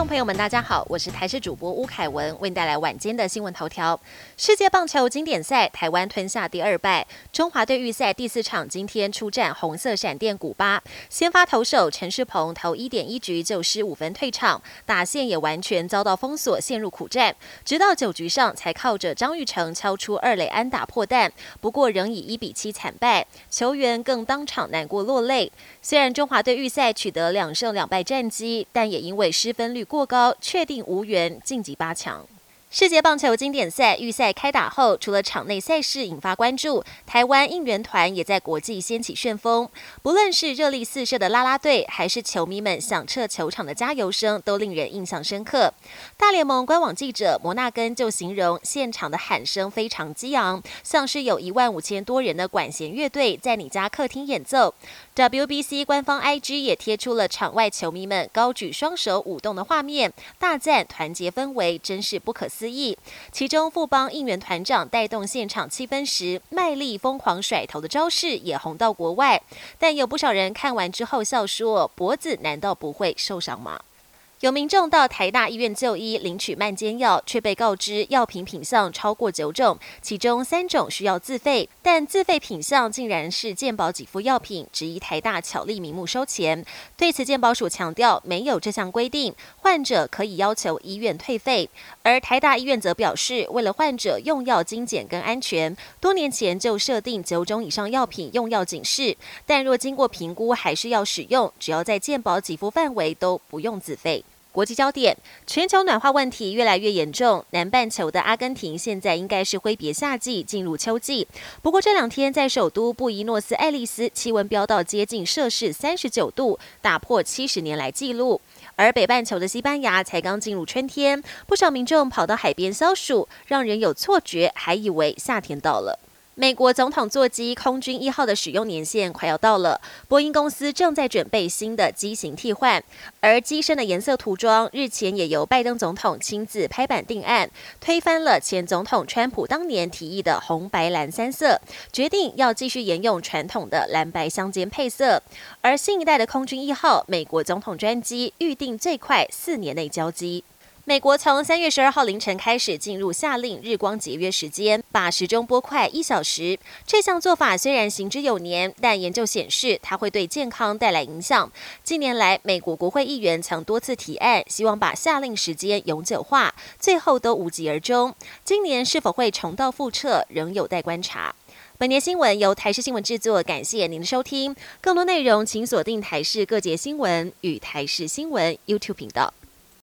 众朋友们，大家好，我是台视主播吴凯文，为您带来晚间的新闻头条。世界棒球经典赛，台湾吞下第二败。中华队预赛第四场今天出战红色闪电古巴，先发投手陈世鹏投一点一局就失五分退场，打线也完全遭到封锁，陷入苦战。直到九局上才靠着张玉成敲出二垒安打破蛋，不过仍以一比七惨败，球员更当场难过落泪。虽然中华队预赛取得两胜两败战绩，但也因为失分率过。高，确定无缘晋级八强。世界棒球经典赛预赛开打后，除了场内赛事引发关注，台湾应援团也在国际掀起旋风。不论是热力四射的啦啦队，还是球迷们响彻球场的加油声，都令人印象深刻。大联盟官网记者摩纳根就形容现场的喊声非常激昂，像是有一万五千多人的管弦乐队在你家客厅演奏。WBC 官方 IG 也贴出了场外球迷们高举双手舞动的画面，大赞团结氛围真是不可思议。其中富邦应援团长带动现场气氛时，卖力疯狂甩头的招式也红到国外。但有不少人看完之后笑说：“脖子难道不会受伤吗？”有民众到台大医院就医领取慢煎药，却被告知药品品项超过九种，其中三种需要自费，但自费品项竟然是健保给付药品，质疑台大巧立名目收钱。对此，健保署强调没有这项规定，患者可以要求医院退费。而台大医院则表示，为了患者用药精简跟安全，多年前就设定九种以上药品用药警示，但若经过评估还是要使用，只要在健保给付范围都不用自费。国际焦点：全球暖化问题越来越严重。南半球的阿根廷现在应该是挥别夏季，进入秋季。不过这两天在首都布宜诺斯艾利斯，气温飙到接近摄氏三十九度，打破七十年来纪录。而北半球的西班牙才刚进入春天，不少民众跑到海边消暑，让人有错觉，还以为夏天到了。美国总统座机空军一号的使用年限快要到了，波音公司正在准备新的机型替换，而机身的颜色涂装日前也由拜登总统亲自拍板定案，推翻了前总统川普当年提议的红白蓝三色，决定要继续沿用传统的蓝白相间配色。而新一代的空军一号美国总统专机预定最快四年内交机。美国从三月十二号凌晨开始进入夏令日光节约时间，把时钟拨快一小时。这项做法虽然行之有年，但研究显示它会对健康带来影响。近年来，美国国会议员曾多次提案，希望把夏令时间永久化，最后都无疾而终。今年是否会重蹈覆辙，仍有待观察。本年新闻由台视新闻制作，感谢您的收听。更多内容请锁定台视各节新闻与台视新闻 YouTube 频道。